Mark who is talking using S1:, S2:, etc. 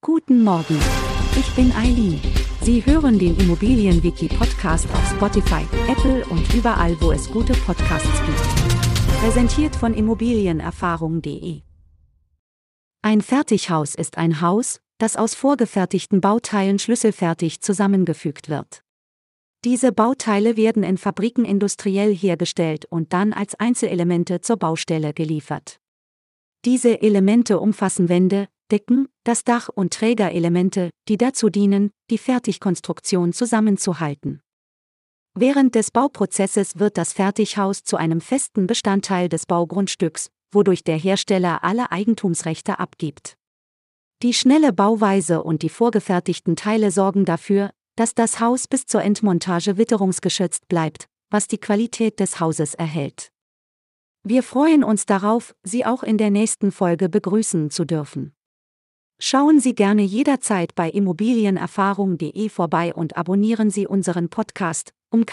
S1: Guten Morgen. Ich bin Eileen. Sie hören den Immobilienwiki-Podcast auf Spotify, Apple und überall, wo es gute Podcasts gibt. Präsentiert von Immobilienerfahrung.de. Ein Fertighaus ist ein Haus, das aus vorgefertigten Bauteilen schlüsselfertig zusammengefügt wird. Diese Bauteile werden in Fabriken industriell hergestellt und dann als Einzelelemente zur Baustelle geliefert. Diese Elemente umfassen Wände, Decken, das Dach und Trägerelemente, die dazu dienen, die Fertigkonstruktion zusammenzuhalten. Während des Bauprozesses wird das Fertighaus zu einem festen Bestandteil des Baugrundstücks, wodurch der Hersteller alle Eigentumsrechte abgibt. Die schnelle Bauweise und die vorgefertigten Teile sorgen dafür, dass das Haus bis zur Endmontage witterungsgeschützt bleibt, was die Qualität des Hauses erhält. Wir freuen uns darauf, Sie auch in der nächsten Folge begrüßen zu dürfen. Schauen Sie gerne jederzeit bei immobilienerfahrung.de vorbei und abonnieren Sie unseren Podcast, um